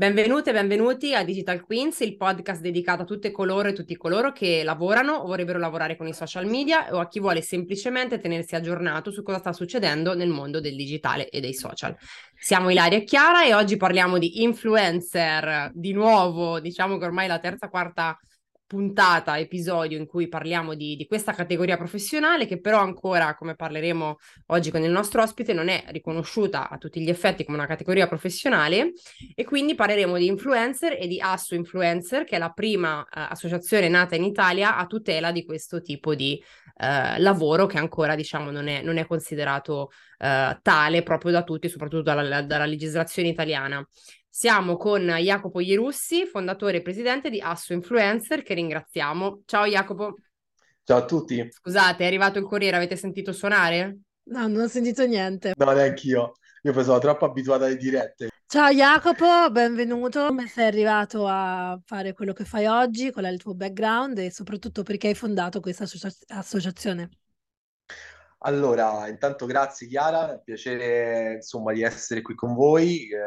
Benvenute e benvenuti a Digital Queens, il podcast dedicato a tutte coloro e tutti coloro che lavorano o vorrebbero lavorare con i social media o a chi vuole semplicemente tenersi aggiornato su cosa sta succedendo nel mondo del digitale e dei social. Siamo Ilaria e Chiara e oggi parliamo di influencer, di nuovo, diciamo che ormai la terza, quarta puntata, episodio in cui parliamo di, di, questa categoria professionale che però ancora, come parleremo oggi con il nostro ospite, non è riconosciuta a tutti gli effetti come una categoria professionale e quindi parleremo di influencer e di Asso Influencer, che è la prima eh, associazione nata in Italia a tutela di questo tipo di eh, lavoro che ancora diciamo non è, non è considerato eh, tale proprio da tutti, soprattutto dalla, dalla legislazione italiana. Siamo con Jacopo Ierussi, fondatore e presidente di Asso Influencer, che ringraziamo. Ciao Jacopo. Ciao a tutti. Scusate, è arrivato il corriere, avete sentito suonare? No, non ho sentito niente. No, neanche io. Io sono troppo abituato alle dirette. Ciao Jacopo, benvenuto. Come sei arrivato a fare quello che fai oggi? Qual è il tuo background e soprattutto perché hai fondato questa associa- associazione? Allora, intanto grazie Chiara, è un piacere insomma di essere qui con voi eh,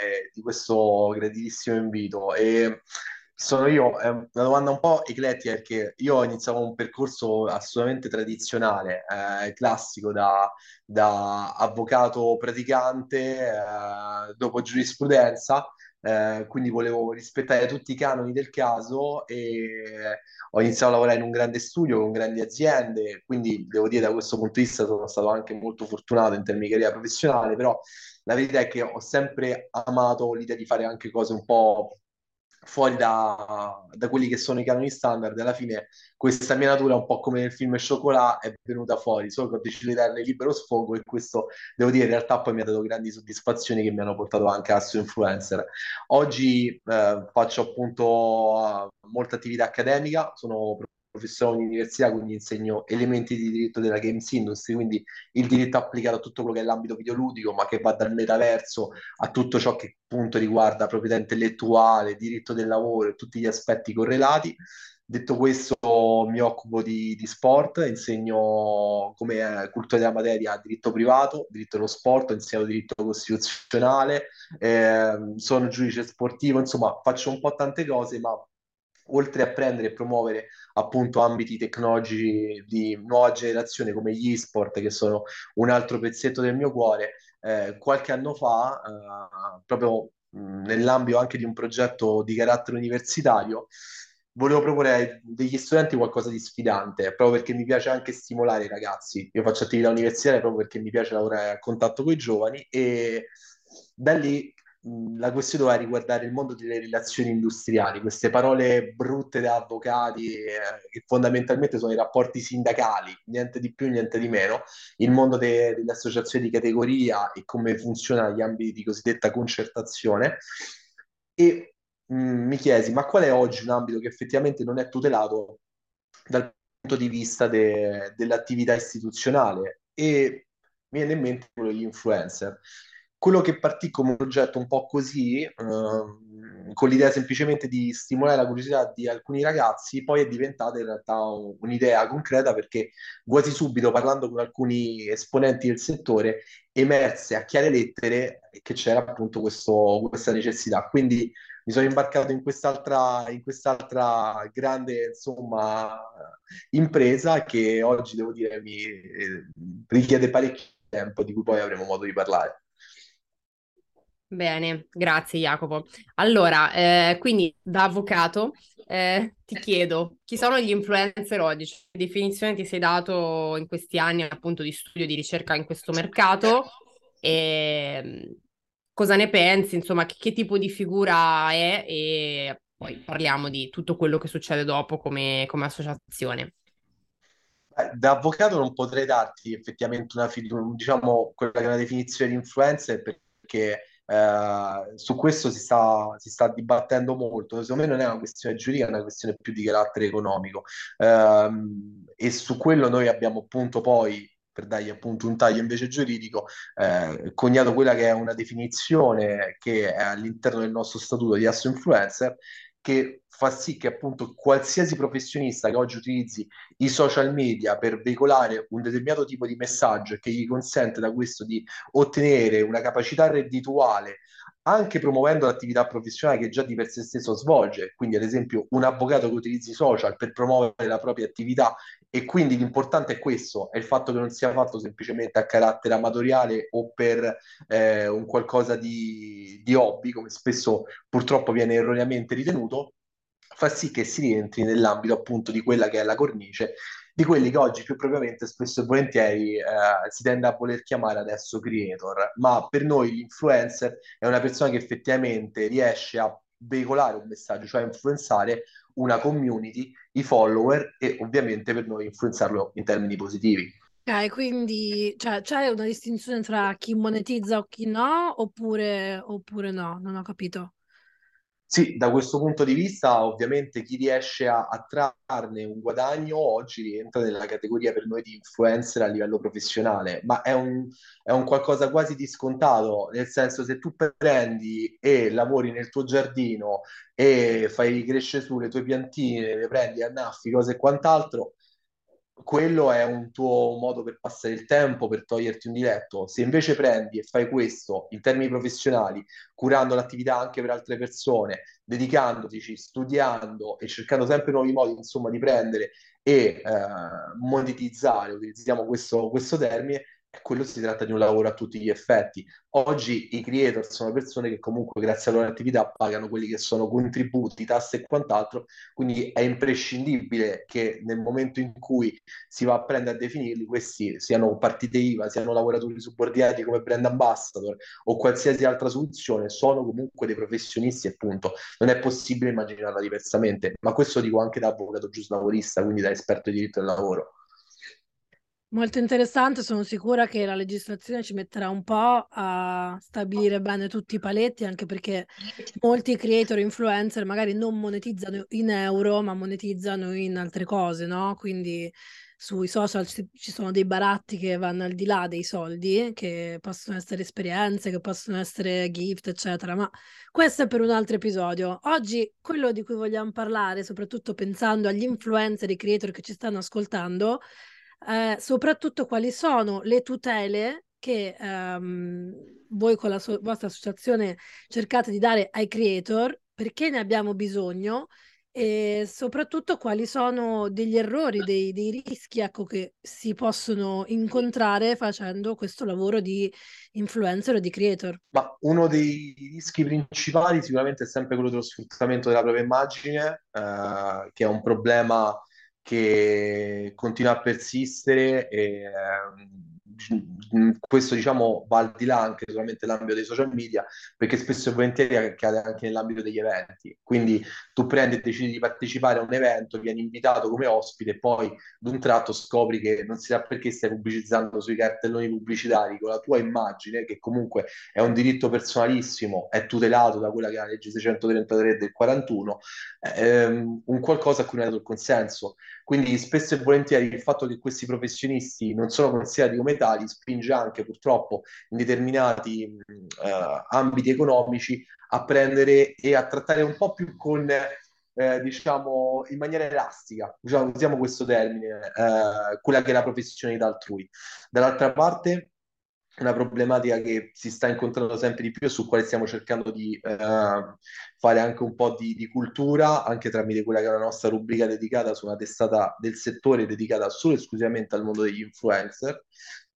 e di questo graditissimo invito. E sono io, è una domanda un po' eclettica perché io ho iniziato un percorso assolutamente tradizionale, eh, classico da, da avvocato praticante, eh, dopo giurisprudenza, eh, quindi volevo rispettare tutti i canoni del caso e ho iniziato a lavorare in un grande studio con grandi aziende, quindi devo dire da questo punto di vista sono stato anche molto fortunato in termini di carriera professionale, però la verità è che ho sempre amato l'idea di fare anche cose un po' fuori da, da, quelli che sono i canoni standard. Alla fine questa mia natura, un po' come nel film Chocolat, è venuta fuori, solo che ho deciso di darle libero sfogo e questo, devo dire, in realtà poi mi ha dato grandi soddisfazioni che mi hanno portato anche a su influencer. Oggi eh, faccio appunto molta attività accademica, sono professore all'università, quindi insegno elementi di diritto della games industry, quindi il diritto applicato a tutto quello che è l'ambito videoludico, ma che va dal metaverso a tutto ciò che appunto riguarda proprietà intellettuale, diritto del lavoro e tutti gli aspetti correlati. Detto questo, mi occupo di, di sport, insegno come cultura della materia diritto privato, diritto dello sport, insegno diritto costituzionale, eh, sono giudice sportivo, insomma faccio un po' tante cose, ma oltre a prendere e promuovere appunto ambiti tecnologici di nuova generazione come gli e-sport, che sono un altro pezzetto del mio cuore, eh, qualche anno fa, eh, proprio mh, nell'ambito anche di un progetto di carattere universitario, volevo proporre degli studenti qualcosa di sfidante, proprio perché mi piace anche stimolare i ragazzi. Io faccio attività universitaria proprio perché mi piace lavorare a contatto con i giovani e da lì la questione doveva riguardare il mondo delle relazioni industriali, queste parole brutte da avvocati eh, che fondamentalmente sono i rapporti sindacali, niente di più, niente di meno, il mondo de- delle associazioni di categoria e come funzionano gli ambiti di cosiddetta concertazione. E mh, mi chiesi, ma qual è oggi un ambito che effettivamente non è tutelato dal punto di vista de- dell'attività istituzionale? E mi viene in mente quello degli influencer quello che partì come progetto un po' così, eh, con l'idea semplicemente di stimolare la curiosità di alcuni ragazzi, poi è diventata in realtà un'idea concreta perché quasi subito parlando con alcuni esponenti del settore emerse a chiare lettere che c'era appunto questo, questa necessità. Quindi mi sono imbarcato in quest'altra, in quest'altra grande insomma, impresa che oggi devo dire mi eh, richiede parecchio tempo di cui poi avremo modo di parlare. Bene, grazie Jacopo. Allora, eh, quindi da avvocato eh, ti chiedo, chi sono gli influencer oggi? Che definizione ti sei dato in questi anni appunto di studio, di ricerca in questo mercato? E mm, cosa ne pensi? Insomma, che, che tipo di figura è? E poi parliamo di tutto quello che succede dopo come, come associazione. Da avvocato non potrei darti effettivamente una, diciamo, quella che è una definizione di influencer perché eh, su questo si sta, si sta, dibattendo molto. Secondo me non è una questione giuridica, è una questione più di carattere economico. Eh, e su quello noi abbiamo appunto poi per dargli appunto un taglio invece giuridico, eh, coniato quella che è una definizione che è all'interno del nostro statuto di asso influencer, che fa sì che appunto qualsiasi professionista che oggi utilizzi i social media per veicolare un determinato tipo di messaggio e che gli consente da questo di ottenere una capacità reddituale anche promuovendo l'attività professionale che già di per sé stesso svolge, quindi ad esempio un avvocato che utilizzi i social per promuovere la propria attività e quindi l'importante è questo, è il fatto che non sia fatto semplicemente a carattere amatoriale o per eh, un qualcosa di, di hobby, come spesso purtroppo viene erroneamente ritenuto, fa sì che si rientri nell'ambito appunto di quella che è la cornice di quelli che oggi più propriamente spesso e volentieri eh, si tende a voler chiamare adesso creator, ma per noi l'influencer è una persona che effettivamente riesce a veicolare un messaggio, cioè influenzare una community, i follower e ovviamente per noi influenzarlo in termini positivi. Ok, quindi cioè, c'è una distinzione tra chi monetizza o chi no, oppure, oppure no? Non ho capito. Sì, da questo punto di vista, ovviamente chi riesce a, a trarne un guadagno oggi rientra nella categoria per noi di influencer a livello professionale, ma è un, è un qualcosa quasi di scontato, nel senso se tu prendi e lavori nel tuo giardino e fai crescere su le tue piantine, le prendi, annaffi, cose e quant'altro, quello è un tuo modo per passare il tempo, per toglierti un diletto. Se invece prendi e fai questo in termini professionali, curando l'attività anche per altre persone, dedicandotici, studiando e cercando sempre nuovi modi, insomma, di prendere e eh, monetizzare, utilizziamo questo, questo termine, quello si tratta di un lavoro a tutti gli effetti. Oggi i creator sono persone che comunque grazie alla loro attività pagano quelli che sono contributi, tasse e quant'altro, quindi è imprescindibile che nel momento in cui si va a prendere a definirli, questi siano partite IVA, siano lavoratori subordinati come brand ambassador o qualsiasi altra soluzione, sono comunque dei professionisti e punto. Non è possibile immaginarla diversamente, ma questo dico anche da avvocato giuslavorista, quindi da esperto di diritto del lavoro. Molto interessante, sono sicura che la legislazione ci metterà un po' a stabilire bene tutti i paletti, anche perché molti creator influencer magari non monetizzano in euro, ma monetizzano in altre cose, no? Quindi sui social ci, sono dei baratti che vanno al di là dei soldi, che possono essere esperienze, che possono essere gift, eccetera, ma questo è per un altro episodio. Oggi quello di cui vogliamo parlare, soprattutto pensando agli influencer, i creator che ci stanno ascoltando, eh, soprattutto quali sono le tutele che ehm, voi con la so- vostra associazione cercate di dare ai creator, perché ne abbiamo bisogno e soprattutto quali sono degli errori, dei, dei rischi ecco, che si possono incontrare facendo questo lavoro di influencer o di creator. Ma uno dei rischi principali sicuramente è sempre quello dello sfruttamento della propria immagine, eh, che è un problema che continua a persistere e ehm, questo diciamo va al di là anche solamente dell'ambito dei social media perché spesso e volentieri accade anche nell'ambito degli eventi. Quindi tu prendi e decidi di partecipare a un evento vieni invitato come ospite e poi d'un tratto scopri che non si sa perché stai pubblicizzando sui cartelloni pubblicitari con la tua immagine che comunque è un diritto personalissimo è tutelato da quella che è la legge 633 del 41 ehm, un qualcosa a cui non hai dato il consenso quindi spesso e volentieri il fatto che questi professionisti non sono considerati come tali spinge anche purtroppo in determinati uh, ambiti economici a prendere e a trattare un po' più con, eh, diciamo, in maniera elastica, diciamo, usiamo questo termine, eh, quella che è la professionalità altrui. Dall'altra parte una problematica che si sta incontrando sempre di più e su quale stiamo cercando di eh, fare anche un po' di, di, cultura, anche tramite quella che è la nostra rubrica dedicata su una testata del settore dedicata solo e esclusivamente al mondo degli influencer.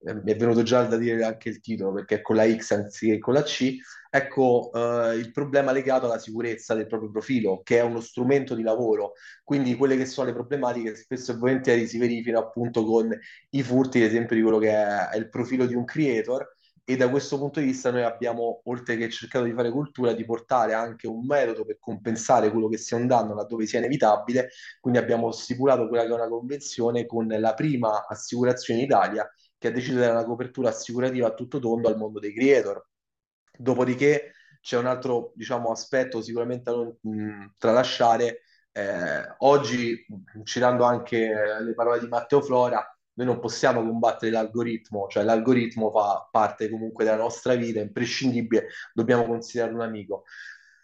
Mi è venuto già da dire anche il titolo perché è con la X anziché con la C. Ecco eh, il problema legato alla sicurezza del proprio profilo, che è uno strumento di lavoro. Quindi quelle che sono le problematiche spesso e volentieri si verificano appunto con i furti, ad esempio, di quello che è il profilo di un creator. E da questo punto di vista noi abbiamo, oltre che cercato di fare cultura, di portare anche un metodo per compensare quello che sia un danno laddove sia inevitabile. Quindi abbiamo stipulato quella che è una convenzione con la prima assicurazione in Italia che ha deciso di dare una copertura assicurativa a tutto tondo al mondo dei creator. Dopodiché c'è un altro diciamo, aspetto sicuramente da non mh, tralasciare. Eh, oggi, citando anche le parole di Matteo Flora, noi non possiamo combattere l'algoritmo, cioè l'algoritmo fa parte comunque della nostra vita, imprescindibile, dobbiamo considerarlo un amico.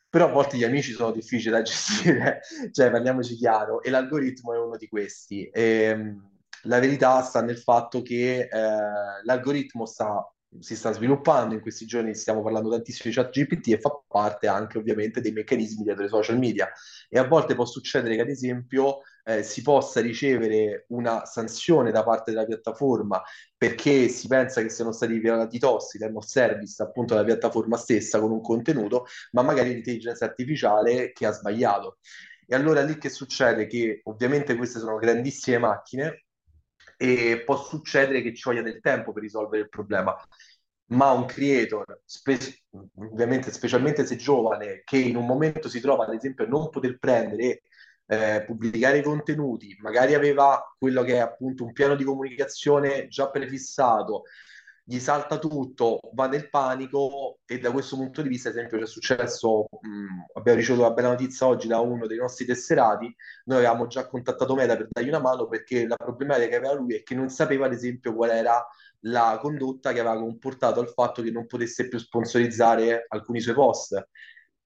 però a volte gli amici sono difficili da gestire, cioè parliamoci chiaro, e l'algoritmo è uno di questi. E, ehm, la verità sta nel fatto che eh, l'algoritmo sta, si sta sviluppando, in questi giorni stiamo parlando tantissimo di chat GPT e fa parte anche ovviamente dei meccanismi dietro i social media e a volte può succedere che ad esempio eh, si possa ricevere una sanzione da parte della piattaforma perché si pensa che siano stati violati i TOS, i term of service, appunto della piattaforma stessa con un contenuto, ma magari l'intelligenza artificiale che ha sbagliato. E allora lì che succede? Che ovviamente queste sono grandissime macchine e può succedere che ci voglia del tempo per risolvere il problema. Ma un creator, spe- ovviamente specialmente se giovane, che in un momento si trova ad esempio a non poter prendere eh, pubblicare i contenuti, magari aveva quello che è appunto un piano di comunicazione già prefissato, gli salta tutto, va nel panico e da questo punto di vista, ad esempio, ci è successo, mh, abbiamo ricevuto una bella notizia oggi da uno dei nostri tesserati, noi avevamo già contattato Meta per dargli una mano perché la problematica che aveva lui è che non sapeva, ad esempio, qual era la condotta che aveva comportato al fatto che non potesse più sponsorizzare alcuni suoi post.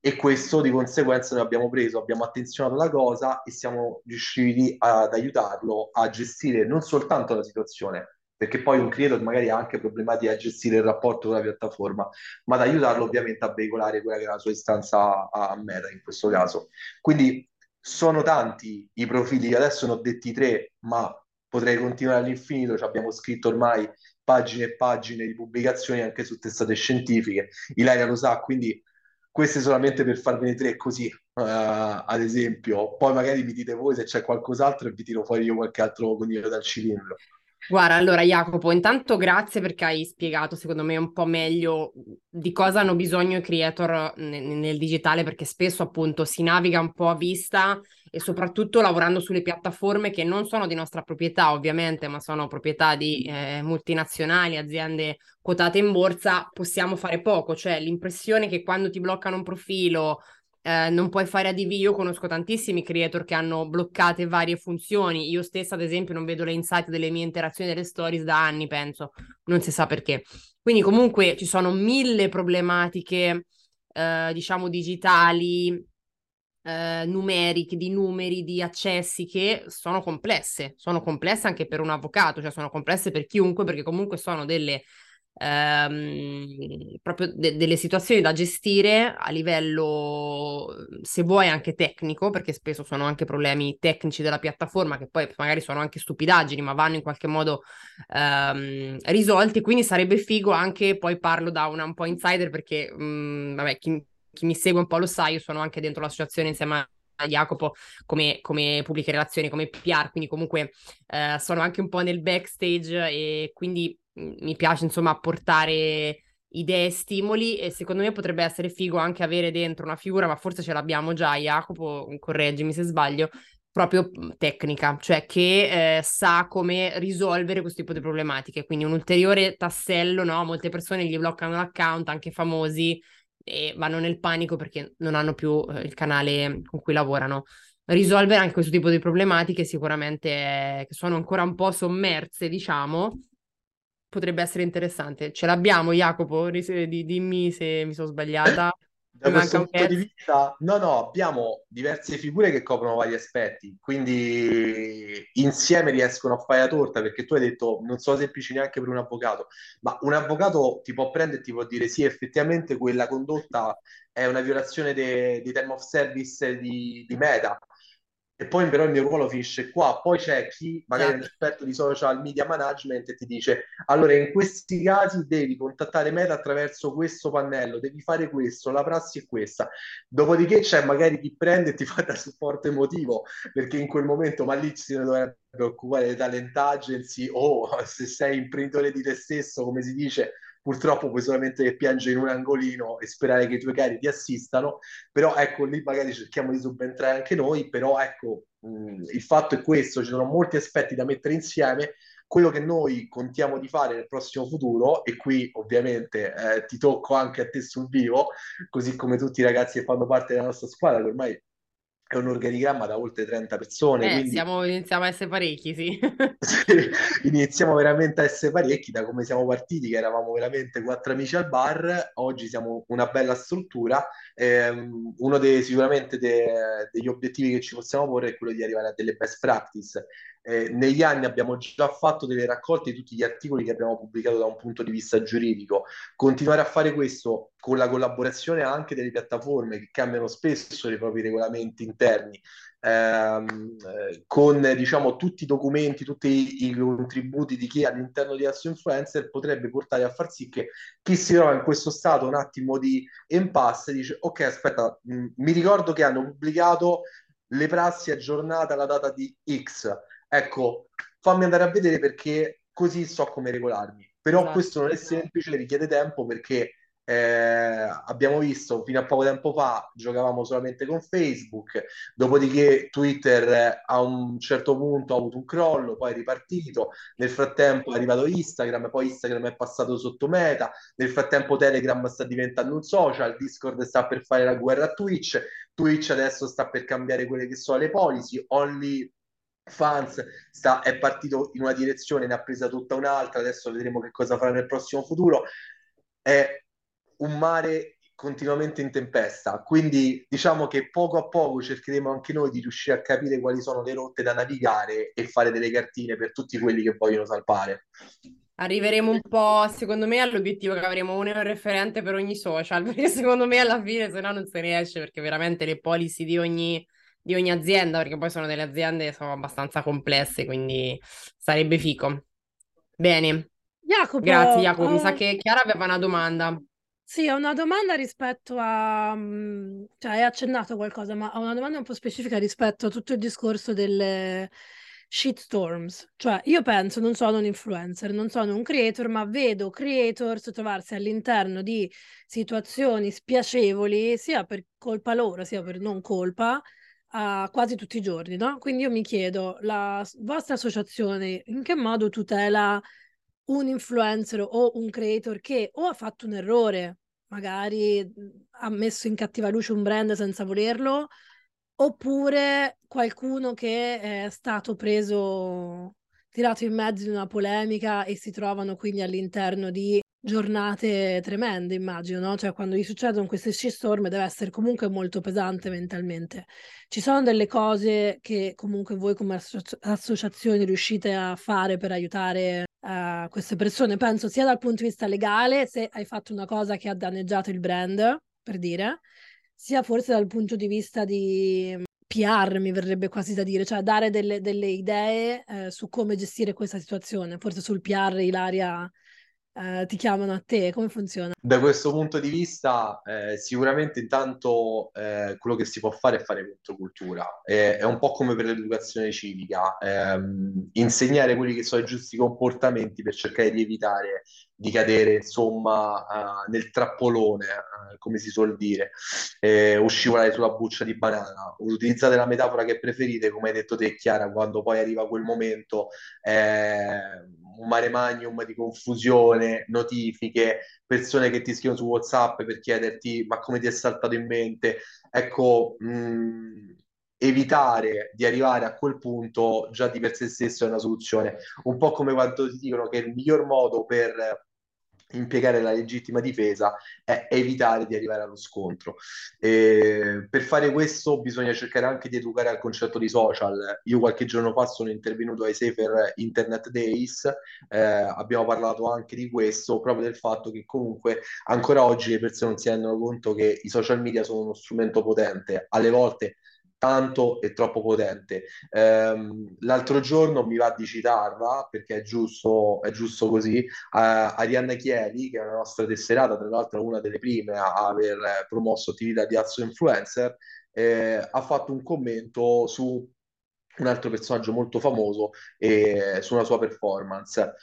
E questo di conseguenza noi abbiamo preso, abbiamo attenzionato la cosa e siamo riusciti ad aiutarlo a gestire non soltanto la situazione, perché poi un creator magari ha anche problematiche a gestire il rapporto con la piattaforma, ma ad aiutarlo ovviamente a veicolare quella che è la sua istanza a meta in questo caso. Quindi sono tanti i profili, adesso ne ho detti tre, ma potrei continuare all'infinito, ci abbiamo scritto ormai pagine e pagine di pubblicazioni anche su testate scientifiche, Ilaria lo sa, quindi queste solamente per farvene tre così, uh, ad esempio, poi magari mi dite voi se c'è qualcos'altro e vi tiro fuori io qualche altro coniglio dal cilindro. Guarda, allora Jacopo, intanto grazie perché hai spiegato secondo me un po' meglio di cosa hanno bisogno i creator nel, nel, digitale, perché spesso appunto si naviga un po' a vista e soprattutto lavorando sulle piattaforme che non sono di nostra proprietà ovviamente, ma sono proprietà di eh, multinazionali, aziende quotate in borsa, possiamo fare poco, cioè l'impressione che quando ti bloccano un profilo eh, non puoi fare ADV. Io conosco tantissimi creator che hanno bloccate varie funzioni. Io stessa, ad esempio, non vedo le insight delle mie interazioni delle stories da anni, penso, non si sa perché. Quindi, comunque, ci sono mille problematiche, eh, diciamo, digitali. Eh, numeriche, di numeri, di accessi che sono complesse, sono complesse anche per un avvocato, cioè sono complesse per chiunque perché comunque sono delle ehm, proprio de- delle situazioni da gestire a livello, se vuoi, anche tecnico, perché spesso sono anche problemi tecnici della piattaforma che poi magari sono anche stupidaggini, ma vanno in qualche modo ehm, risolti. Quindi sarebbe figo anche, poi parlo da una un po' insider perché, mh, mm, vabbè, chi, chi mi segue un po' lo sa, io sono anche dentro l'associazione insieme a Jacopo come, come, pubbliche relazioni, come PR, quindi comunque eh, sono anche un po' nel backstage e quindi mi piace insomma apportare idee e stimoli e secondo me potrebbe essere figo anche avere dentro una figura, ma forse ce l'abbiamo già, Jacopo, correggimi se sbaglio, proprio tecnica, cioè che eh, sa come risolvere questo tipo di problematiche. Quindi un ulteriore tassello, no? Molte persone gli bloccano l'account, anche famosi, e vanno nel panico perché non hanno più eh, il canale con cui lavorano. Risolvere anche questo tipo di problematiche sicuramente eh, che sono ancora un po' sommerse, diciamo, potrebbe essere interessante. Ce l'abbiamo, Jacopo? Dimmi se mi sono sbagliata. Da mi questo punto di vista, no, no, abbiamo diverse figure che coprono vari aspetti, quindi insieme riescono a fare la torta, perché tu hai detto non sono semplici neanche per un avvocato, ma un avvocato ti può prendere e ti può dire sì, effettivamente quella condotta è una violazione dei de term of service di, di Meta, e poi però il mio ruolo finisce qua. Poi c'è chi magari è un certo. esperto di social media management e ti dice: allora, in questi casi devi contattare Meta attraverso questo pannello, devi fare questo, la prassi è questa. Dopodiché c'è magari chi prende e ti fa da supporto emotivo, perché in quel momento, ma lì si dovrebbe occupare le talent agency o se sei imprenditore di te stesso, come si dice, purtroppo puoi solamente piangere in un angolino e sperare che i tuoi cari ti assistano, però ecco lì magari cerchiamo di subentrare anche noi, però ecco mh, il fatto è questo, ci sono molti aspetti da mettere insieme, quello che noi contiamo di fare nel prossimo futuro, e qui ovviamente eh, ti tocco anche a te sul vivo, così come tutti i ragazzi che fanno parte della nostra squadra, che ormai è un organigramma da oltre 30 persone, Eh, quindi siamo, iniziamo a essere parecchi, sì. iniziamo veramente a essere parecchi da come siamo partiti, che eravamo veramente quattro amici al bar, oggi siamo una bella struttura. Ehm, uno dei, sicuramente de- degli obiettivi che ci possiamo porre è quello di arrivare a delle best practice. Eh, negli anni abbiamo già fatto delle raccolte di tutti gli articoli che abbiamo pubblicato da un punto di vista giuridico. Continuare a fare questo con la collaborazione anche delle piattaforme che cambiano spesso i propri regolamenti interni, ehm, eh, con diciamo tutti i documenti, tutti i, contributi di chi all'interno di Asso Influencer potrebbe portare a far sì che chi si trova in questo stato un attimo di impasse dice ok aspetta mh, mi ricordo che hanno pubblicato le prassi aggiornate alla data di X ecco fammi andare a vedere perché così so come regolarmi. Però Esatto. questo non è semplice richiede tempo perché eh, abbiamo visto fino a poco tempo fa giocavamo solamente con Facebook, dopodiché Twitter eh, a un certo punto ha avuto un crollo, poi è ripartito, nel frattempo è arrivato Instagram, poi Instagram è passato sotto Meta, nel frattempo Telegram sta diventando un social, Discord sta per fare la guerra a Twitch, Twitch adesso sta per cambiare quelle che sono le policy, Only Fans sta, è partito in una direzione, ne ha presa tutta un'altra, adesso vedremo che cosa farà nel prossimo futuro. È un mare continuamente in tempesta, quindi diciamo che poco a poco cercheremo anche noi di riuscire a capire quali sono le rotte da navigare e fare delle cartine per tutti quelli che vogliono salpare. Arriveremo un po', secondo me, all'obiettivo che avremo un referente per ogni social, perché secondo me alla fine se no non se ne esce, perché veramente le policy di ogni, di ogni azienda, perché poi sono delle aziende sono abbastanza complesse, quindi sarebbe fico. Bene, Jacopo, grazie Jacopo. Mi sa ho- che Chiara aveva una domanda. sì, ho una domanda rispetto a... mm, cioè hai accennato qualcosa, ma ho una domanda un po' specifica rispetto a tutto il discorso delle shitstorms. Cioè, io penso, non sono un influencer, non sono un creator, ma vedo creators trovarsi all'interno di situazioni spiacevoli, sia per colpa loro, sia per non colpa, ah, quasi tutti i giorni, no? Quindi io mi chiedo, la vostra associazione in che modo tutela un influencer o un creator che o ha fatto un errore, magari mh, ha messo in cattiva luce un brand senza volerlo, oppure qualcuno che è stato preso, tirato in mezzo in una polemica e si trovano quindi all'interno di giornate tremende, immagino, no? Cioè quando gli succedono queste shitstorm deve essere comunque molto pesante mentalmente. Ci sono delle cose che comunque voi come associ- associazioni riuscite a fare per aiutare eh, queste persone? Penso sia dal punto di vista legale, se hai fatto una cosa che ha danneggiato il brand, per dire, sia forse dal punto di vista di PR, mi verrebbe quasi da dire, cioè dare delle, delle idee eh, su come gestire questa situazione. Forse sul PR, Ilaria, eh, ti chiamano a te, come funziona? Da questo punto di vista, eh, sicuramente intanto eh, quello che si può fare è fare controcultura. Eh, è un po' come per l'educazione civica, ehm, insegnare quelli che sono i giusti comportamenti per cercare di evitare di cadere, insomma, eh, nel trappolone, eh, come si suol dire, eh, o sulla buccia di banana. Utilizzate la metafora che preferite, come hai detto te, Chiara, quando poi arriva quel momento, eh, un mare magnum di confusione, notifiche persone che ti scrivono su WhatsApp per chiederti ma come ti è saltato in mente. Ecco, mh, evitare di arrivare a quel punto già di per sé stesso è una soluzione. Un po' come quando ti dicono che il miglior modo per impiegare la legittima difesa è evitare di arrivare allo scontro. E per fare questo bisogna cercare anche di educare al concetto di social. Io qualche giorno fa sono intervenuto ai Safer Internet Days, eh, abbiamo parlato anche di questo, proprio del fatto che comunque ancora oggi le persone non si rendono conto che i social media sono uno strumento potente, alle volte tanto e troppo potente. Ehm, l'altro giorno mi va di citarla, perché è giusto, è giusto così, eh, Arianna Chieli, che è una nostra tesserata, tra l'altro una delle prime a aver promosso attività di Azzo Influencer, eh, ha fatto un commento su un altro personaggio molto famoso e su una sua performance.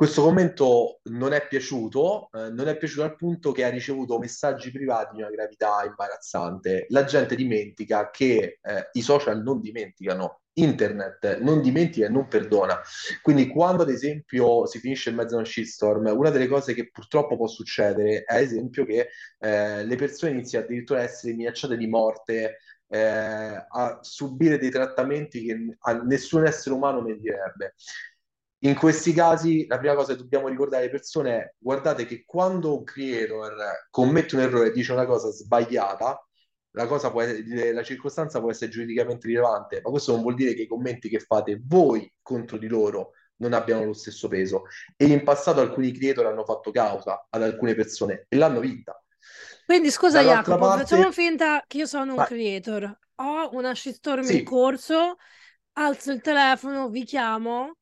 Questo commento non è piaciuto, eh, non è piaciuto al punto che ha ricevuto messaggi privati di una gravità imbarazzante. La gente dimentica che eh, i social non dimenticano, internet non dimentica e non perdona. Quindi quando ad esempio si finisce in mezzo a una shitstorm, una delle cose che purtroppo può succedere è ad esempio che eh, le persone iniziano addirittura a essere minacciate di morte eh, a subire dei trattamenti che a nessun essere umano meriterebbe. In questi casi, la prima cosa che dobbiamo ricordare alle persone è: guardate che quando un creator commette un errore e dice una cosa sbagliata, la, cosa può essere, la circostanza può essere giuridicamente rilevante, ma questo non vuol dire che i commenti che fate voi contro di loro non abbiano lo stesso peso. E in passato alcuni creator hanno fatto causa ad alcune persone e l'hanno vinta. Quindi scusa Jacopo, parte... facciamo finta che io sono un Ma... creator, ho una shitstorm sì. in corso, alzo il telefono, vi chiamo,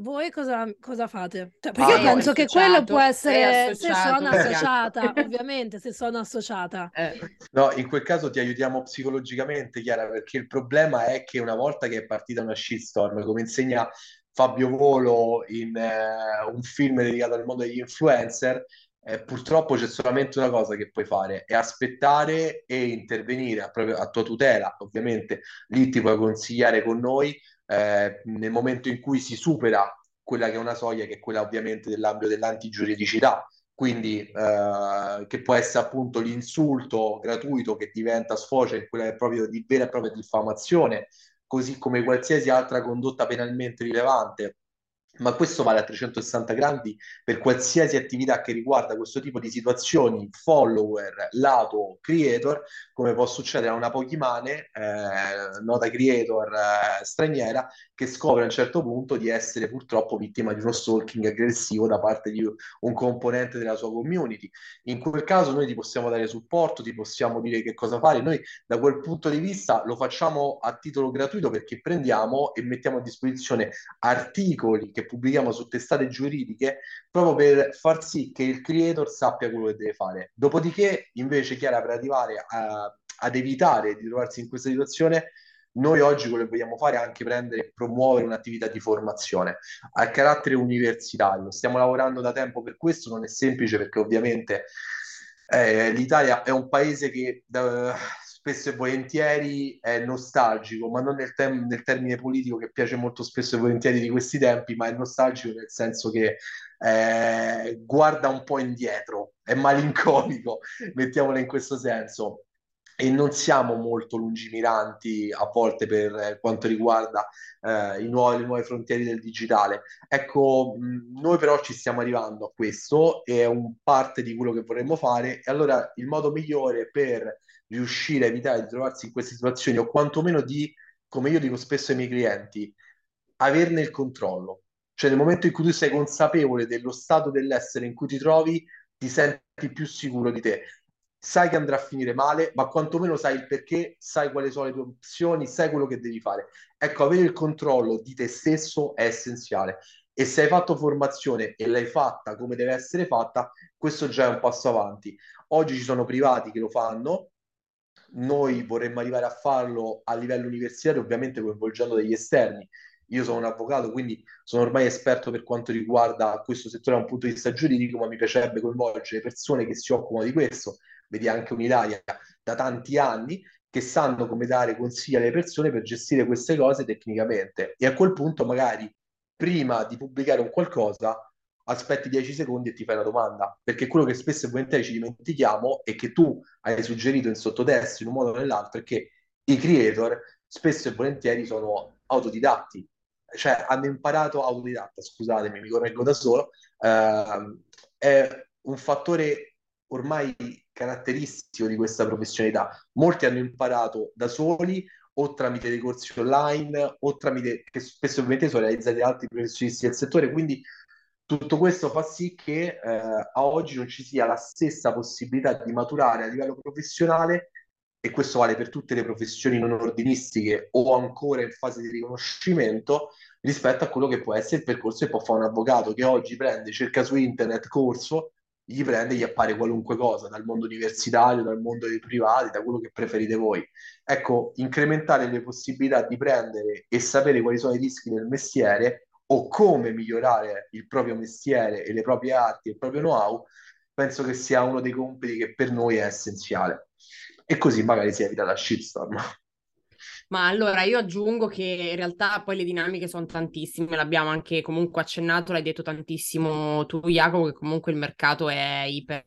voi cosa, cosa fate? Cioè, perché ah, io penso che quello può essere se sono associata, ovviamente, se sono associata. Eh. No, in quel caso ti aiutiamo psicologicamente, Chiara, perché il problema è che una volta che è partita una shitstorm, come insegna Fabio Volo in eh, un film dedicato al mondo degli influencer, eh, purtroppo c'è solamente una cosa che puoi fare, è aspettare e intervenire a, proprio, a tua tutela, ovviamente lì ti puoi consigliare con noi eh, nel momento in cui si supera quella che è una soglia, che è quella ovviamente dell'ambito dell'antigiuridicità, quindi eh, che può essere appunto l'insulto gratuito che diventa sfocia in quella che è proprio di vera e propria diffamazione, così come qualsiasi altra condotta penalmente rilevante. Ma questo vale a 360 gradi per qualsiasi attività che riguarda questo tipo di situazioni, follower, lato creator, come può succedere a una Pokimane, eh, nota creator eh, straniera, che scopre a un certo punto di essere purtroppo vittima di uno stalking aggressivo da parte di un componente della sua community. In quel caso noi ti possiamo dare supporto, ti possiamo dire che cosa fare. Noi da quel punto di vista lo facciamo a titolo gratuito perché prendiamo e mettiamo a disposizione articoli che pubblichiamo su testate giuridiche proprio per far sì che il creator sappia quello che deve fare. Dopodiché, invece, Chiara, per arrivare a, ad evitare di trovarsi in questa situazione, noi oggi quello che vogliamo fare è anche prendere e promuovere un'attività di formazione a carattere universitario. Stiamo lavorando da tempo per questo, non è semplice perché ovviamente eh, l'Italia è un paese che eh, spesso e volentieri è nostalgico, ma non nel, tem- nel, termine politico che piace molto spesso e volentieri di questi tempi, ma è nostalgico nel senso che eh, guarda un po' indietro, è malinconico, mettiamola in questo senso e non siamo molto lungimiranti a volte per quanto riguarda eh, nuovi, le nuove frontiere del digitale. Ecco, noi però ci stiamo arrivando a questo, è un parte di quello che vorremmo fare e allora il modo migliore per riuscire a evitare di trovarsi in queste situazioni o quantomeno di, come io dico spesso ai miei clienti, averne il controllo. Cioè nel momento in cui tu sei consapevole dello stato dell'essere in cui ti trovi, ti senti più sicuro di te sai che andrà a finire male, ma quantomeno sai il perché, sai quali sono le tue opzioni, sai quello che devi fare. Ecco, avere il controllo di te stesso è essenziale. E se hai fatto formazione e l'hai fatta come deve essere fatta, questo già è un passo avanti. Oggi ci sono privati che lo fanno, noi vorremmo arrivare a farlo a livello universitario, ovviamente coinvolgendo degli esterni. Io sono un avvocato, quindi sono ormai esperto per quanto riguarda questo settore da un punto di vista giuridico, ma mi piacerebbe coinvolgere persone che si occupano di questo, vedi anche un'Italia da tanti anni, che sanno come dare consigli alle persone per gestire queste cose tecnicamente. E a quel punto, magari prima di pubblicare un qualcosa, aspetti 10 secondi e ti fai una domanda. Perché quello che spesso e volentieri ci dimentichiamo e che tu hai suggerito in sottotesto in un modo o nell'altro è che i creator spesso e volentieri sono autodidatti, cioè hanno imparato autodidatta, scusatemi, mi correggo da solo, eh, è un fattore ormai caratteristico di questa professionalità. Molti hanno imparato da soli o tramite dei corsi online o tramite, che spesso ovviamente sono realizzati da altri professionisti del settore, quindi tutto questo fa sì che eh, a oggi non ci sia la stessa possibilità di maturare a livello professionale e questo vale per tutte le professioni non ordinistiche o ancora in fase di riconoscimento rispetto a quello che può essere il percorso che può fare un avvocato che oggi prende, cerca su internet corso gli prende e gli appare qualunque cosa, dal mondo universitario, dal mondo dei privati, da quello che preferite voi. Ecco, incrementare le possibilità di prendere e sapere quali sono i rischi del mestiere o come migliorare il proprio mestiere e le proprie arti e il proprio know-how, penso che sia uno dei compiti che per noi è essenziale. E così magari si evita la shitstorm. Ma allora io aggiungo che in realtà poi le dinamiche sono tantissime, l'abbiamo anche comunque accennato, l'hai detto tantissimo tu Jacopo, che comunque il mercato è iper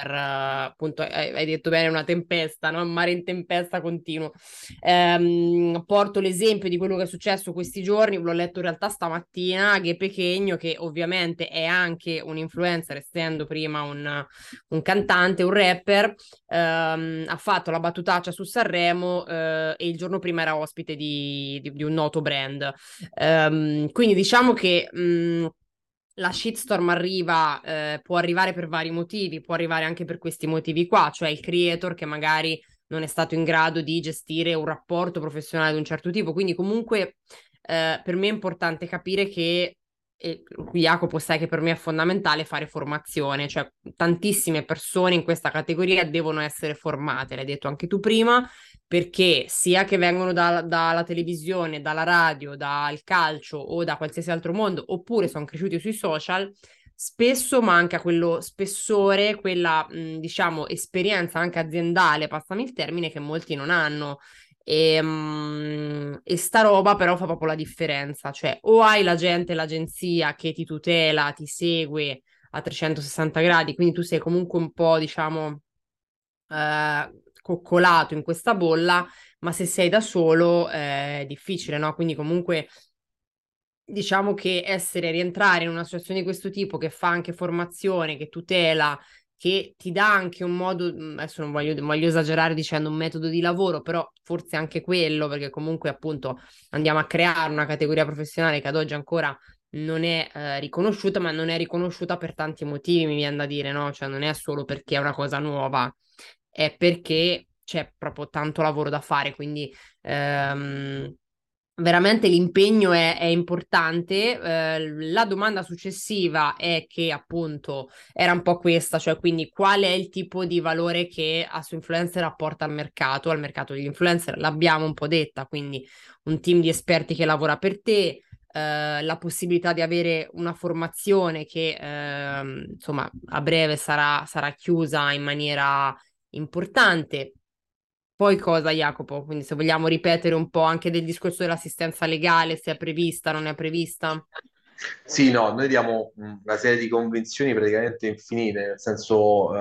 appunto hai, detto bene una tempesta, no? un mare in tempesta continuo. Ehm, porto l'esempio di quello che è successo questi giorni, l'ho letto in realtà stamattina, Ghe Pechegno, che ovviamente è anche un influencer, essendo prima un, un cantante, un rapper, ehm, ha fatto la battutaccia su Sanremo eh, e il giorno prima era ospite di, di, di un noto brand. Ehm, quindi diciamo che... Mh, la shitstorm arriva, eh, può arrivare per vari motivi, può arrivare anche per questi motivi qua, cioè il creator che magari non è stato in grado di gestire un rapporto professionale di un certo tipo, quindi comunque eh, per me è importante capire che e qui Jacopo sai che per me è fondamentale fare formazione, cioè tantissime persone in questa categoria devono essere formate, l'hai detto anche tu prima, perché sia che vengono da, dalla televisione, dalla radio, dal calcio o da qualsiasi altro mondo, oppure sono cresciuti sui social, spesso manca quello spessore, quella mh, diciamo esperienza anche aziendale, passami il termine, che molti non hanno. E, um, e, sta roba però fa proprio la differenza, cioè o hai la gente, l'agenzia che ti tutela, ti segue a 360 gradi, quindi tu sei comunque un po', diciamo, eh, coccolato in questa bolla, ma se sei da solo eh, è difficile, no? Quindi comunque diciamo che essere, rientrare in una situazione di questo tipo che fa anche formazione, che tutela, che ti dà anche un modo, mm, adesso non voglio, voglio, esagerare dicendo un metodo di lavoro, però forse anche quello, perché comunque appunto andiamo a creare una categoria professionale che ad oggi ancora non è eh, riconosciuta, ma non è riconosciuta per tanti motivi, mi viene da dire, no? Cioè non è solo perché è una cosa nuova, è perché c'è proprio tanto lavoro da fare, quindi ehm, veramente l'impegno è, è importante. Eh, la domanda successiva è che appunto era un po' questa, cioè quindi qual è il tipo di valore che a su influencer apporta al mercato, al mercato degli influencer, l'abbiamo un po' detta, quindi un team di esperti che lavora per te, Uh, la possibilità di avere una formazione che uh, insomma a breve sarà, sarà, chiusa in maniera importante. Poi cosa, Jacopo? Quindi se vogliamo ripetere un po' anche del discorso dell'assistenza legale, se è prevista, non è prevista? Sì, no, noi diamo una serie di convenzioni praticamente infinite, nel senso uh,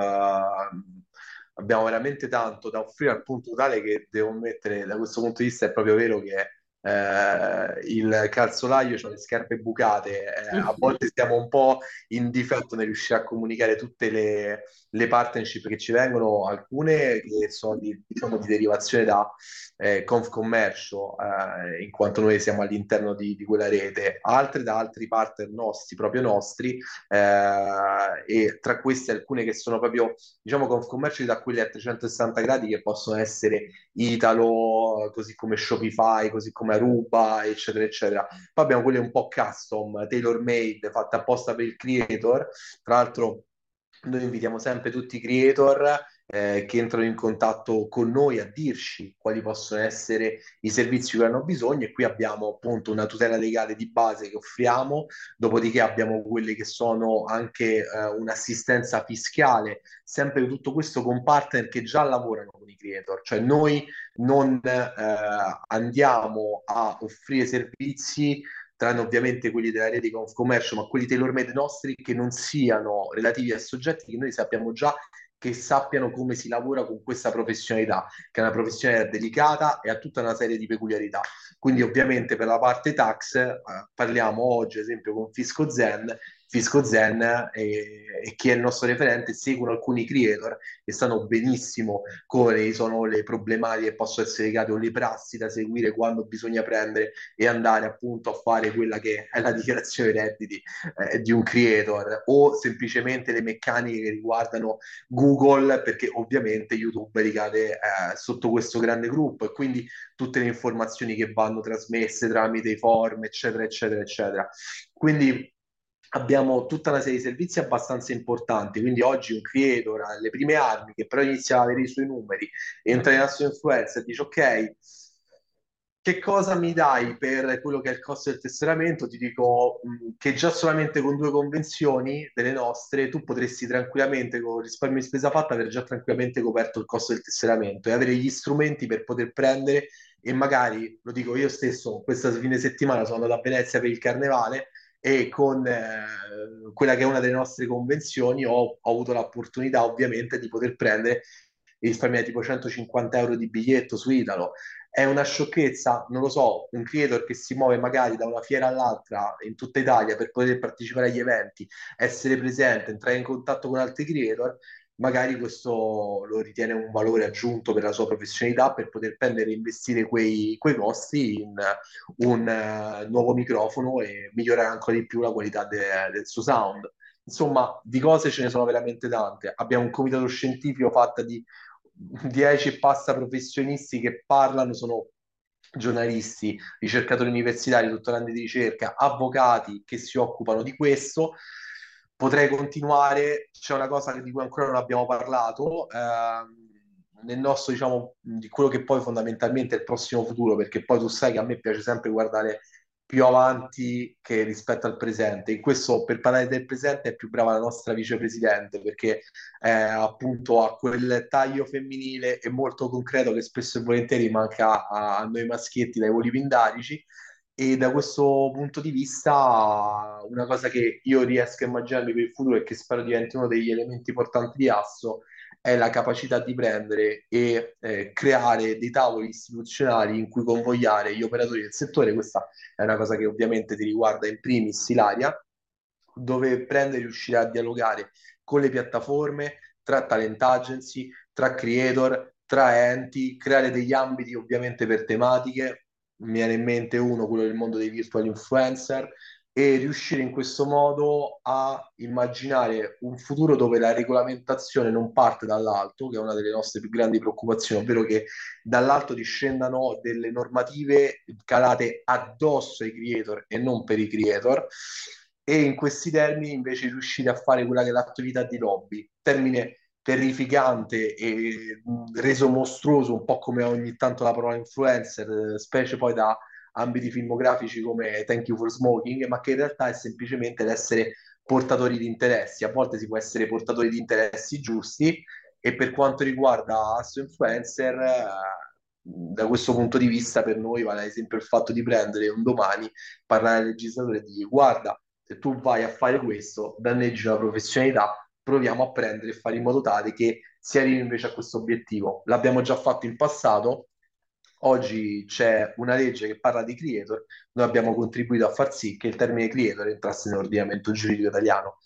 abbiamo veramente tanto da offrire al punto tale che devo mettere, da questo punto di vista è proprio vero che eh, il calzolaio ha le scarpe bucate, eh, a volte siamo un po' in difetto nel riuscire a comunicare tutte le, le partnership che ci vengono, alcune che sono di, diciamo, di derivazione da eh, Confcommercio, eh, in quanto noi siamo all'interno di, di, quella rete, altre da altri partner nostri, proprio nostri, eh, e tra queste alcune che sono proprio, diciamo, Confcommercio da quelli a 360 gradi che possono essere Italo, così come Shopify, così come Aruba, eccetera, eccetera. Poi abbiamo quelle un po' custom, tailor made, fatte apposta per il creator. Tra l'altro, noi invitiamo sempre tutti i creator eh, che entrano in contatto con noi a dirci quali possono essere i servizi che hanno bisogno e qui abbiamo appunto una tutela legale di base che offriamo, dopodiché abbiamo quelle che sono anche eh, un'assistenza fiscale, sempre tutto questo con partner che già lavorano con i creator, cioè noi non eh, andiamo a offrire servizi tranne ovviamente quelli della rete di Confcommercio, ma quelli tailor-made nostri che non siano relativi a soggetti che noi sappiamo già che sappiano come si lavora con questa professionalità, che è una professionalità delicata e ha tutta una serie di peculiarità. Quindi ovviamente per la parte tax eh, parliamo oggi, ad esempio, con Fisco Zen Fisco Zen e, e, chi è il nostro referente seguono alcuni creator che sanno benissimo quali sono le problematiche che possono essere legate o le prassi da seguire quando bisogna prendere e andare appunto a fare quella che è la dichiarazione redditi eh, di un creator o semplicemente le meccaniche che riguardano Google perché ovviamente YouTube ricade eh, sotto questo grande gruppo e quindi tutte le informazioni che vanno trasmesse tramite i forum eccetera eccetera eccetera. Quindi abbiamo tutta una serie di servizi abbastanza importanti, quindi oggi un creator le prime armi che però inizia a avere i suoi numeri, entra nella sua influenza e dice ok, che cosa mi dai per quello che è il costo del tesseramento? Ti dico mh, che già solamente con due convenzioni delle nostre tu potresti tranquillamente, con risparmio di spesa fatta, aver già tranquillamente coperto il costo del tesseramento e avere gli strumenti per poter prendere e magari, lo dico io stesso, questa fine settimana sono andato a Venezia per il carnevale e con eh, quella che è una delle nostre convenzioni ho, ho avuto l'opportunità ovviamente di poter prendere e risparmiare tipo 150 euro di biglietto su Italo. È una sciocchezza, non lo so, un creator che si muove magari da una fiera all'altra in tutta Italia per poter partecipare agli eventi, essere presente, entrare in contatto con altri creator, magari questo lo ritiene un valore aggiunto per la sua professionalità per poter prendere e investire quei, quei costi in un uh, nuovo microfono e migliorare ancora di più la qualità de, del suo sound. Insomma, di cose ce ne sono veramente tante. Abbiamo un comitato scientifico fatto di 10 e passa professionisti che parlano, sono giornalisti, ricercatori universitari, dottorandi di ricerca, avvocati che si occupano di questo. Potrei continuare, c'è una cosa di cui ancora non abbiamo parlato, eh, nel nostro, diciamo, di quello che poi fondamentalmente è il prossimo futuro, perché poi tu sai che a me piace sempre guardare più avanti che rispetto al presente. In questo, per parlare del presente, è più brava la nostra vicepresidente perché eh, appunto ha quel taglio femminile e molto concreto che spesso e volentieri manca a, a noi maschietti dai voli pindarici. E da questo punto di vista, una cosa che io riesco a immaginarmi per il futuro e che spero diventi uno degli elementi portanti di Asso è la capacità di prendere e eh, creare dei tavoli istituzionali in cui convogliare gli operatori del settore. Questa è una cosa che ovviamente ti riguarda in primis Ilaria, dove prendere e riuscire a dialogare con le piattaforme, tra talent agency, tra creator, tra enti, creare degli ambiti ovviamente per tematiche. Mi viene in mente uno, quello del mondo dei virtual influencer, e riuscire in questo modo a immaginare un futuro dove la regolamentazione non parte dall'alto, che è una delle nostre più grandi preoccupazioni, ovvero che dall'alto discendano delle normative calate addosso ai creator e non per i creator, e in questi termini invece riuscire a fare quella che è l'attività di lobby, termine terrificante e reso mostruoso, un po' come ogni tanto la parola influencer, specie poi da ambiti filmografici come Thank You for Smoking, ma che in realtà è semplicemente l'essere portatori di interessi. A volte si può essere portatori di interessi giusti e per quanto riguarda Asso Influencer, eh, da questo punto di vista per noi vale ad esempio il fatto di prendere un domani, parlare al legislatore e dire guarda, se tu vai a fare questo, danneggi la professionalità, proviamo a prendere e fare in modo tale che si arrivi invece a questo obiettivo. L'abbiamo già fatto in passato, Oggi c'è una legge che parla di creator, noi abbiamo contribuito a far sì che il termine creator entrasse nell'ordinamento giuridico italiano.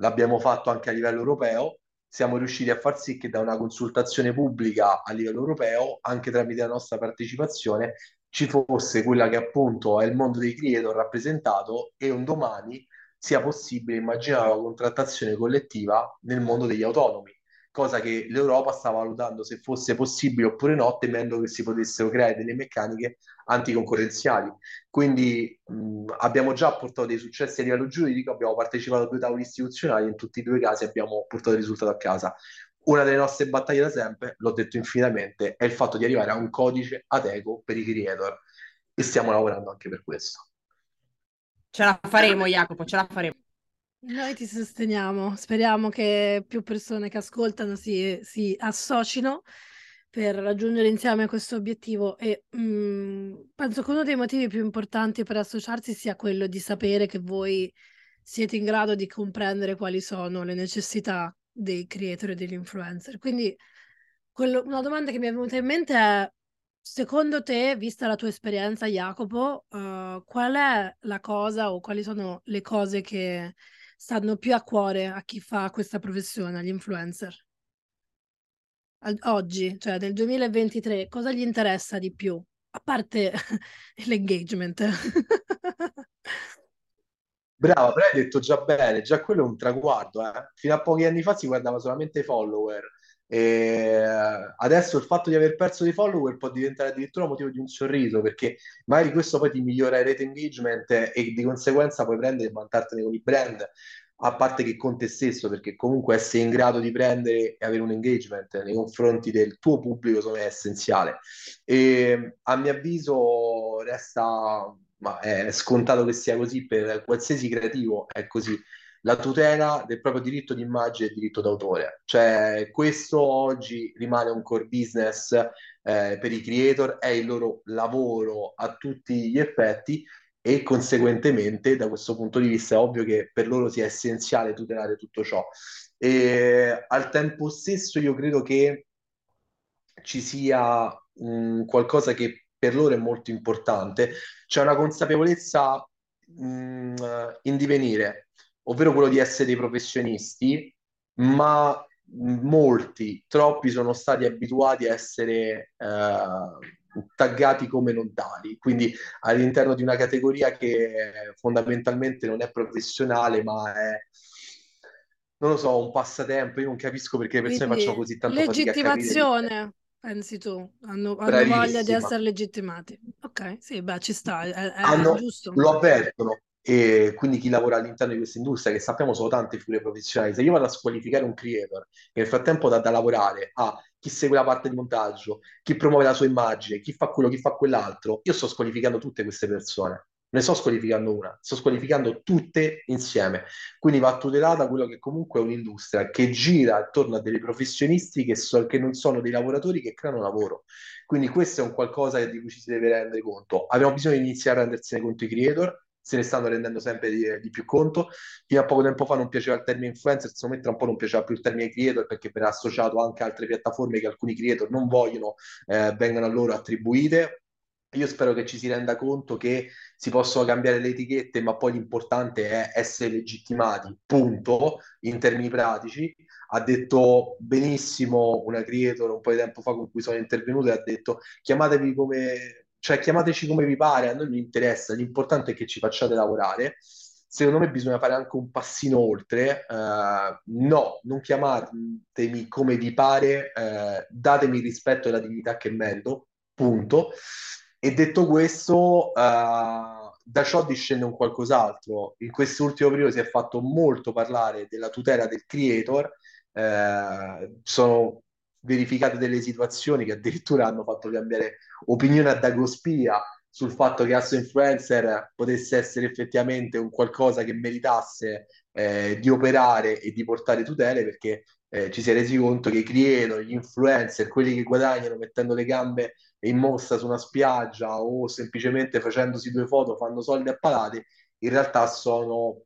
L'abbiamo fatto anche a livello europeo, siamo riusciti a far sì che da una consultazione pubblica a livello europeo, anche tramite la nostra partecipazione, ci fosse quella che appunto è il mondo dei creator rappresentato e un domani sia possibile immaginare la contrattazione collettiva nel mondo degli autonomi cosa che l'Europa sta valutando se fosse possibile oppure no, temendo che si potessero creare delle meccaniche anticoncorrenziali. Quindi mh, abbiamo già portato dei successi a livello giuridico, abbiamo partecipato a due tavoli istituzionali e in tutti e due i casi abbiamo portato il risultato a casa. Una delle nostre battaglie da sempre, l'ho detto infinitamente, è il fatto di arrivare a un codice adeguo per i creator e stiamo lavorando anche per questo. Ce la faremo, Jacopo, ce la faremo. Noi ti sosteniamo, speriamo che più persone che ascoltano si, si associno per raggiungere insieme questo obiettivo e mh, mm, penso che uno dei motivi più importanti per associarsi sia quello di sapere che voi siete in grado di comprendere quali sono le necessità dei creator e degli influencer. Quindi quello, una domanda che mi è venuta in mente è, secondo te, vista la tua esperienza, Jacopo, uh, qual è la cosa o quali sono le cose che stanno più a cuore a chi fa questa professione, agli influencer? oggi, cioè nel 2023, cosa gli interessa di più? A parte l'engagement. Brava, però hai detto già bene, già quello è un traguardo. Eh. Fino a pochi anni fa si guardava solamente i follower. E adesso il fatto di aver perso dei follower può diventare addirittura motivo di un sorriso perché magari questo poi ti migliora il rate engagement e di conseguenza puoi prendere e vantartene con i brand a parte che con te stesso perché comunque essere in grado di prendere e avere un engagement nei confronti del tuo pubblico è essenziale. E a mio avviso resta ma è scontato che sia così per qualsiasi creativo è così la tutela del proprio diritto di immagine e diritto d'autore. Cioè, questo oggi rimane un core business eh, per i creator, è il loro lavoro a tutti gli effetti e conseguentemente da questo punto di vista è ovvio che per loro sia essenziale tutelare tutto ciò. E al tempo stesso io credo che ci sia um, qualcosa che per loro è molto importante, c'è una consapevolezza um, in divenire, ovvero quello di essere dei professionisti, ma molti, troppi sono stati abituati a essere eh, taggati come non tali, quindi all'interno di una categoria che fondamentalmente non è professionale, ma è non lo so, un passatempo. Io non capisco perché le persone Quindi, facciano così tanto fatica legittimazione, pensi tu? Hanno, hanno voglia di essere legittimati. Ok, sì, beh, ci sta, è, è Hanno, giusto. lo avvertono. E quindi chi lavora all'interno di questa industria, che sappiamo sono tante figure professionali, se io vado a squalificare un creator che nel frattempo dà da lavorare a chi segue la parte di montaggio, chi promuove la sua immagine, chi fa quello, chi fa quell'altro, io sto squalificando tutte queste persone. Ne sto squalificando una, sto squalificando tutte insieme. Quindi va tutelata quello che comunque è un'industria che gira attorno a dei professionisti che, so- che non sono dei lavoratori che creano lavoro. Quindi questo è un qualcosa di cui ci si deve rendere conto. Abbiamo bisogno di iniziare a rendersene conto i creator, se ne stanno rendendo sempre di, di più conto. Fino a poco tempo fa non piaceva il termine influencer, secondo me tra un po' non piaceva più il termine creator perché verrà associato anche a altre piattaforme che alcuni creator non vogliono eh, vengano a loro attribuite. Io spero che ci si renda conto che si possono cambiare le etichette, ma poi l'importante è essere legittimati, punto, in termini pratici. Ha detto benissimo una creator un po' di tempo fa con cui sono intervenuto e ha detto chiamatevi come, cioè chiamateci come vi pare, a noi non interessa, l'importante è che ci facciate lavorare. Secondo me bisogna fare anche un passino oltre. Eh, no, non chiamatemi come vi pare, eh, datemi il rispetto e la dignità che merito, punto. E detto questo, eh, da ciò discende un qualcos'altro. In questo ultimo periodo si è fatto molto parlare della tutela del creator, eh, sono verificate delle situazioni che addirittura hanno fatto cambiare opinione a Dago Spia sul fatto che Asso Influencer potesse essere effettivamente un qualcosa che meritasse eh, di operare e di portare tutele perché eh, ci si è resi conto che i creator, gli influencer, quelli che guadagnano mettendo le gambe in mostra su una spiaggia o semplicemente facendosi due foto fanno soldi a palate, in realtà sono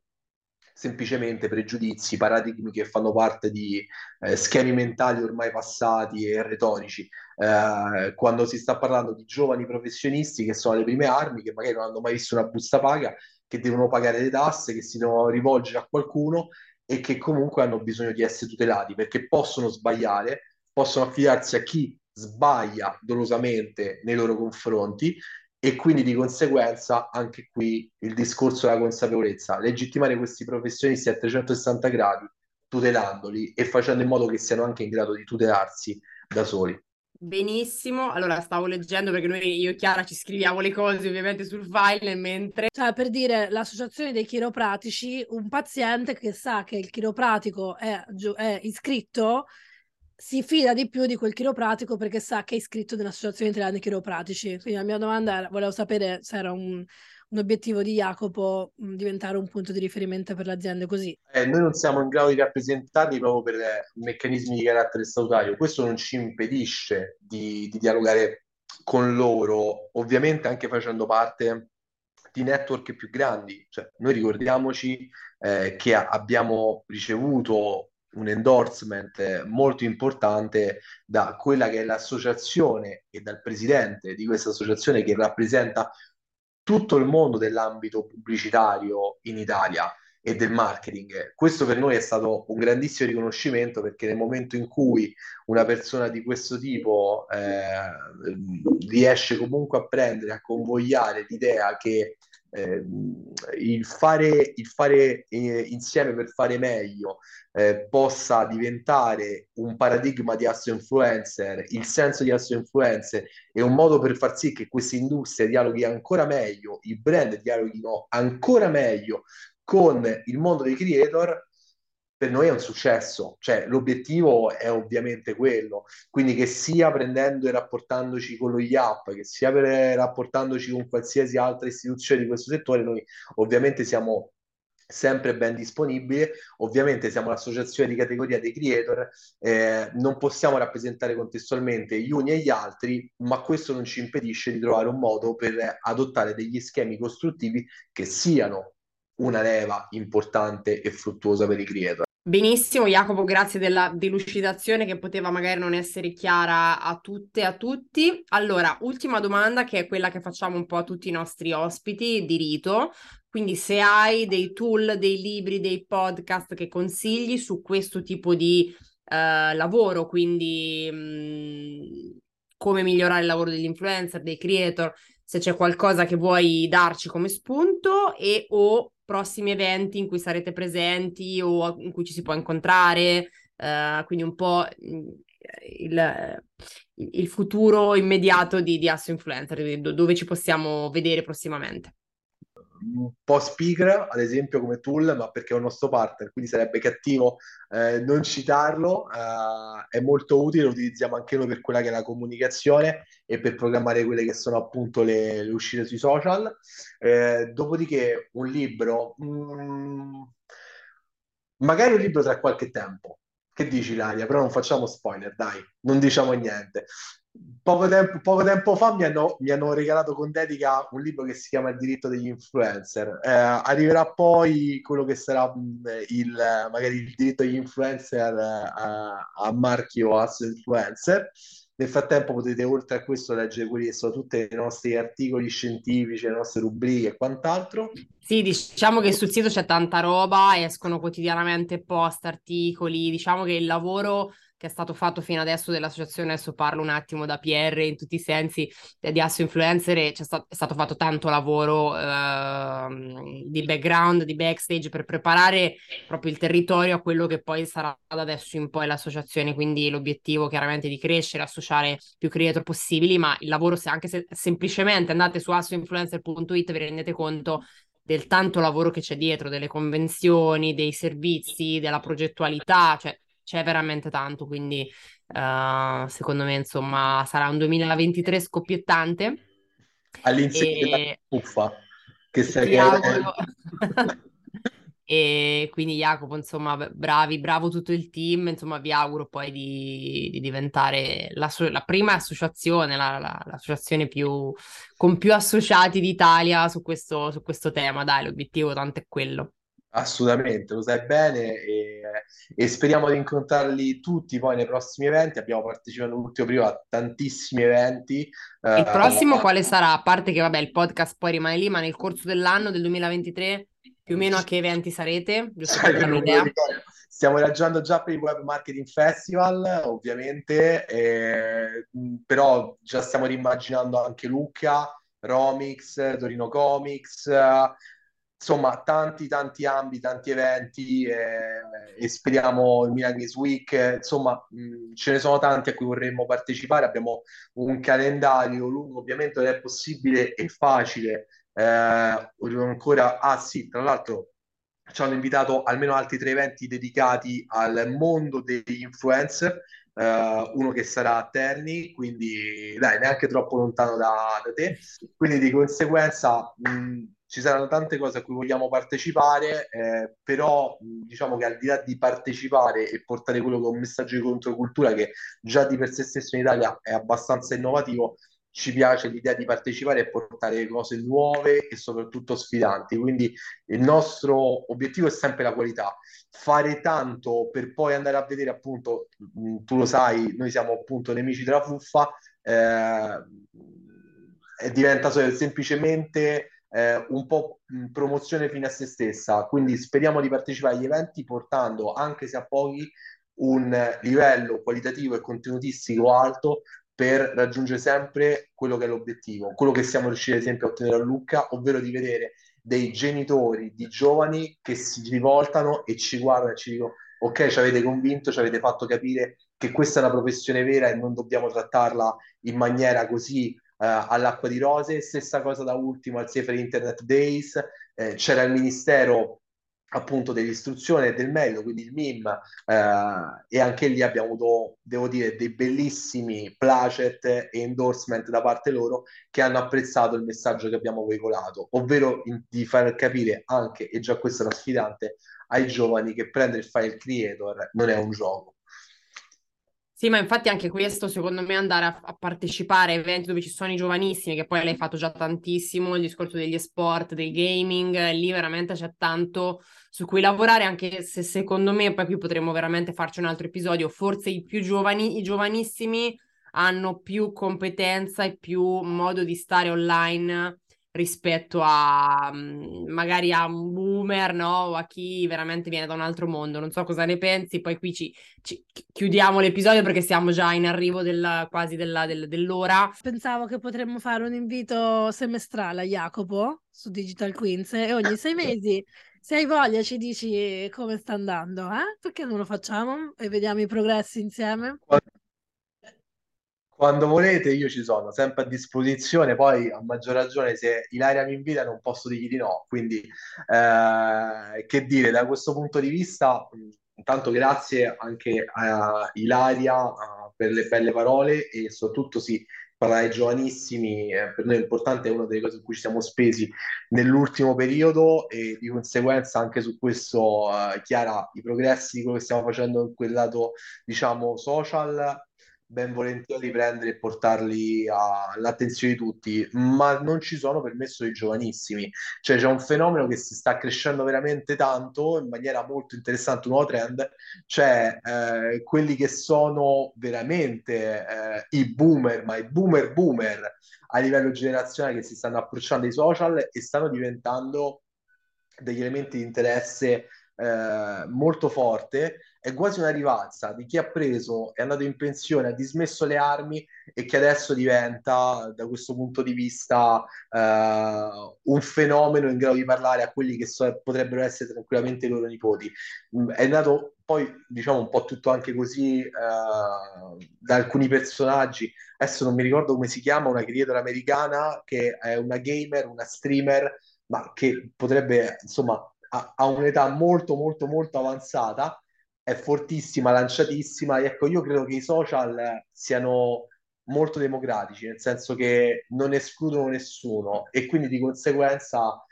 semplicemente pregiudizi, paradigmi che fanno parte di eh, schemi mentali ormai passati e retorici. Eh, quando si sta parlando di giovani professionisti che sono alle prime armi, che magari non hanno mai visto una busta paga, che devono pagare le tasse, che si devono rivolgere a qualcuno e che comunque hanno bisogno di essere tutelati perché possono sbagliare, possono affidarsi a chi sbaglia dolosamente nei loro confronti e quindi di conseguenza anche qui il discorso della consapevolezza, legittimare questi professionisti a 360 gradi, tutelandoli e facendo in modo che siano anche in grado di tutelarsi da soli. Benissimo, allora stavo leggendo perché noi, io e Chiara, ci scriviamo le cose ovviamente sul file mentre... Cioè, per dire, l'associazione dei chiropratici, un paziente che sa che il chiropratico è, è iscritto si fida di più di quel chiropratico perché sa che è iscritto nell'Associazione Italiana dei Chiropratici. Quindi la mia domanda era, volevo sapere se era un, un obiettivo di Jacopo mh, diventare un punto di riferimento per le aziende così. Eh, noi non siamo in grado di rappresentarli proprio per eh, meccanismi di carattere statutario. Questo non ci impedisce di, di dialogare con loro, ovviamente anche facendo parte di network più grandi. Cioè, noi ricordiamoci eh, che abbiamo ricevuto un endorsement molto importante da quella che è l'associazione e dal presidente di questa associazione che rappresenta tutto il mondo dell'ambito pubblicitario in Italia e del marketing. Questo per noi è stato un grandissimo riconoscimento perché nel momento in cui una persona di questo tipo eh, riesce comunque a prendere, a convogliare l'idea che eh, il fare, il fare eh, insieme per fare meglio eh, possa diventare un paradigma di asso influencer, il senso di asso influencer è un modo per far sì che questa industria dialoghi ancora meglio, i brand dialoghino ancora meglio con il mondo dei creator, per noi è un successo, cioè l'obiettivo è ovviamente quello, quindi che sia prendendo e rapportandoci con lo IAP, che sia rapportandoci con qualsiasi altra istituzione di questo settore, noi ovviamente siamo sempre ben disponibile. Ovviamente siamo l'associazione di categoria dei creator, eh, non possiamo rappresentare contestualmente gli uni e gli altri, ma questo non ci impedisce di trovare un modo per adottare degli schemi costruttivi che siano una leva importante e fruttuosa per i creator. Benissimo, Jacopo, grazie della delucidazione che poteva magari non essere chiara a tutte e a tutti. Allora, ultima domanda che è quella che facciamo un po' a tutti i nostri ospiti di rito. Quindi se hai dei tool, dei libri, dei podcast che consigli su questo tipo di uh, lavoro, quindi mh, mm, come migliorare il lavoro degli influencer, dei creator, se c'è qualcosa che vuoi darci come spunto e o prossimi eventi in cui sarete presenti o in cui ci si può incontrare, uh, quindi un po' mm, il, il futuro immediato di, di Asso Influencer, dove ci possiamo vedere prossimamente un po' speaker, ad esempio come tool, ma perché è un nostro partner, quindi sarebbe cattivo eh, non citarlo, eh, è molto utile, lo utilizziamo anche noi per quella che è la comunicazione e per programmare quelle che sono appunto le, le uscite sui social. Eh, dopodiché un libro, mm, magari un libro tra qualche tempo, che dici Laria? Però non facciamo spoiler, dai, non diciamo niente. Poco tempo, poco tempo fa mi hanno, mi hanno, regalato con dedica un libro che si chiama Il diritto degli influencer. Eh, arriverà poi quello che sarà mm, il, magari il diritto degli influencer a, eh, a marchio As Influencer. Nel frattempo potete oltre a questo leggere quelli che sono tutti i nostri articoli scientifici, le nostre rubriche e quant'altro. Sì, diciamo che sul sito c'è tanta roba, escono quotidianamente post, articoli, diciamo che il lavoro che è stato fatto fino adesso dell'associazione, adesso parlo un attimo da PR in tutti i sensi di Asso Influencer e c'è stato, è stato fatto tanto lavoro eh, di background, di backstage per preparare proprio il territorio a quello che poi sarà da adesso in poi l'associazione, quindi l'obiettivo chiaramente è di crescere, associare più creator possibili, ma il lavoro se anche se semplicemente andate su assoinfluencer.it vi rendete conto del tanto lavoro che c'è dietro, delle convenzioni, dei servizi, della progettualità, cioè c'è veramente tanto, quindi uh, secondo me insomma sarà un 2023 scoppiettante. All'insegna e... puffa che sei auguro... e quindi Jacopo insomma bravi, bravo tutto il team, insomma vi auguro poi di, di diventare la, la, prima associazione, la, la, l'associazione più, con più associati d'Italia su questo, su questo tema, dai l'obiettivo tanto è quello. Assolutamente, lo sai bene e, e, speriamo di incontrarli tutti poi nei prossimi eventi. Abbiamo partecipato l'ultimo periodo a tantissimi eventi. Il prossimo uh, quale sarà? A parte che vabbè il podcast poi rimane lì, ma nel corso dell'anno del 2023 più o meno a che eventi sarete? Giusto per dare un'idea. Stiamo ragionando già per il Web Marketing Festival, ovviamente, eh, però già stiamo rimmaginando anche Lucca, Romix, Torino Comics, insomma tanti tanti ambiti, tanti eventi eh, e speriamo il Milan Games Week, insomma mh, ce ne sono tanti a cui vorremmo partecipare, abbiamo un calendario lungo, ovviamente non è possibile e facile eh, ancora, ah sì, tra l'altro ci hanno invitato almeno altri tre eventi dedicati al mondo degli influencer, Uh, uno che sarà a Terni, quindi dai, neanche troppo lontano da, da te. Quindi di conseguenza mh, ci saranno tante cose a cui vogliamo partecipare, eh, però diciamo che al di là di partecipare e portare quello che è un messaggio di controcultura che già di per sé stesso in Italia è abbastanza innovativo, ci piace l'idea di partecipare e portare cose nuove e soprattutto sfidanti. Quindi il nostro obiettivo è sempre la qualità. Fare tanto per poi andare a vedere, appunto, tu lo sai, noi siamo appunto nemici della fuffa, eh, diventa semplicemente eh, un po' promozione fine a se stessa, quindi speriamo di partecipare agli eventi portando, anche se a pochi, un livello qualitativo e contenutistico alto per raggiungere sempre quello che è l'obiettivo, quello che siamo riusciti ad esempio a ottenere a Lucca, ovvero di vedere dei genitori di giovani che si rivoltano e ci guardano e ci dicono ok, ci avete convinto, ci avete fatto capire che questa è una professione vera e non dobbiamo trattarla in maniera così all'acqua di rose, stessa cosa da ultimo al Safer Internet Days, eh, c'era il ministero appunto dell'istruzione e del merito, quindi il MIM, eh, e anche lì abbiamo avuto, devo dire, dei bellissimi placet e endorsement da parte loro che hanno apprezzato il messaggio che abbiamo veicolato, ovvero in, di far capire anche, e già questa è una sfidante, ai giovani che prendere il file creator non è un gioco. Sì, ma infatti anche questo, secondo me, andare a, a, partecipare a eventi dove ci sono i giovanissimi, che poi l'hai fatto già tantissimo, il discorso degli sport, del gaming, lì veramente c'è tanto su cui lavorare, anche se secondo me, poi qui potremmo veramente farci un altro episodio, forse i più giovani, i giovanissimi hanno più competenza e più modo di stare online rispetto a mm, magari a un boomer, no? O a chi veramente viene da un altro mondo. Non so cosa ne pensi, poi qui ci, ci chiudiamo l'episodio perché siamo già in arrivo del, quasi della, del, dell'ora. Pensavo che potremmo fare un invito semestrale a Jacopo su Digital Queens e ogni sei mesi. Se hai voglia ci dici come sta andando, eh? Perché non lo facciamo e vediamo i progressi insieme? Quando volete io ci sono, sempre a disposizione, poi a maggior ragione se Ilaria mi invita non posso dirgli di no, quindi eh, che dire, da questo punto di vista, intanto grazie anche a Ilaria per le belle parole e soprattutto sì, parlare ai giovanissimi, eh, per noi è importante, è una delle cose in cui ci siamo spesi nell'ultimo periodo e di conseguenza anche su questo, uh, Chiara, i progressi di quello che stiamo facendo in quel lato, diciamo, social ben volentieri prendere e portarli all'attenzione di tutti, ma non ci sono permesso i giovanissimi. Cioè c'è un fenomeno che si sta crescendo veramente tanto in maniera molto interessante, un nuovo trend, cioè eh, quelli che sono veramente eh, i boomer, ma i boomer boomer a livello generazionale che si stanno approcciando ai social e stanno diventando degli elementi di interesse eh, molto forte è quasi una rivalsa di chi ha preso, è andato in pensione, ha dismesso le armi e che adesso diventa, da questo punto di vista, uh, un fenomeno in grado di parlare a quelli che so, potrebbero essere tranquillamente i loro nipoti. Mm, è nato poi, diciamo, un po' tutto anche così uh, da alcuni personaggi. Adesso non mi ricordo come si chiama, una creator americana che è una gamer, una streamer, ma che potrebbe, insomma, ha un'età molto molto molto avanzata è fortissima, lanciatissima. E ecco, io credo che i social siano molto democratici, nel senso che non escludono nessuno e quindi di conseguenza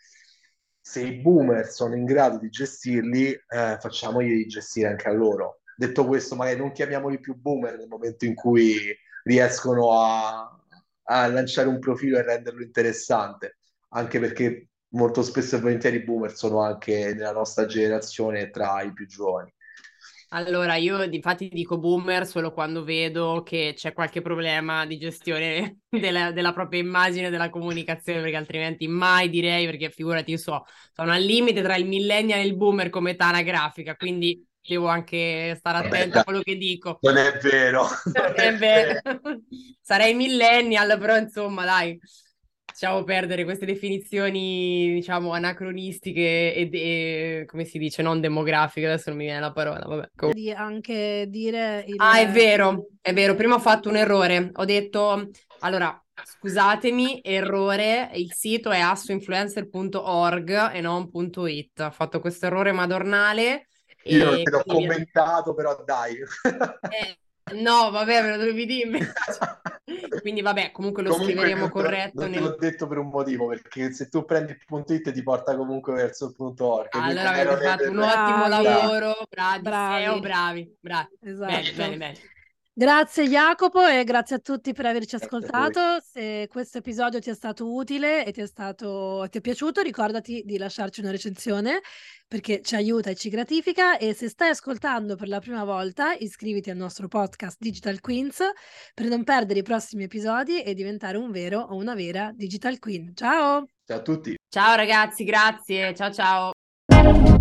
se i boomer sono in grado di gestirli, eh, facciamogli gestire anche a loro. Detto questo, magari non chiamiamoli più boomer nel momento in cui riescono a, a lanciare un profilo e renderlo interessante, anche perché molto spesso e volentieri i boomer sono anche nella nostra generazione tra i più giovani. Allora, io infatti dico boomer solo quando vedo che c'è qualche problema di gestione della, della, propria immagine, della comunicazione, perché altrimenti mai direi, perché figurati, io so, sono al limite tra il millennial e il boomer come età anagrafica, quindi devo anche stare attenta a quello che dico. Non è vero. Non è vero. Sarei millennial, però insomma, dai lasciamo perdere queste definizioni, diciamo, anacronistiche e, e, come si dice, non demografiche, adesso non mi viene la parola, vabbè. Di anche dire... Il... Ah, è vero, è vero, prima ho fatto un errore, ho detto, allora, scusatemi, errore, il sito è assoinfluencer.org e non .it, ho fatto questo errore madornale. Io te l'ho commentato, però dai. Eh, No, vabbè, me lo dovevi dire Quindi vabbè, comunque lo comunque, scriveremo corretto. Non nel... te l'ho detto per un motivo, perché se tu prendi il punto it ti porta comunque verso il punto org. Allora avete fatto un ottimo lavoro, bravi, bravi, SEO, bravi, bravi. Esatto. Bene, bene, bene. Grazie Jacopo e grazie a tutti per averci ascoltato. Se questo episodio ti è stato utile e ti è, stato, ti è piaciuto, ricordati di lasciarci una recensione perché ci aiuta e ci gratifica e se stai ascoltando per la prima volta iscriviti al nostro podcast Digital Queens per non perdere i prossimi episodi e diventare un vero o una vera Digital Queen. Ciao! Ciao a tutti! Ciao ragazzi, grazie, ciao ciao!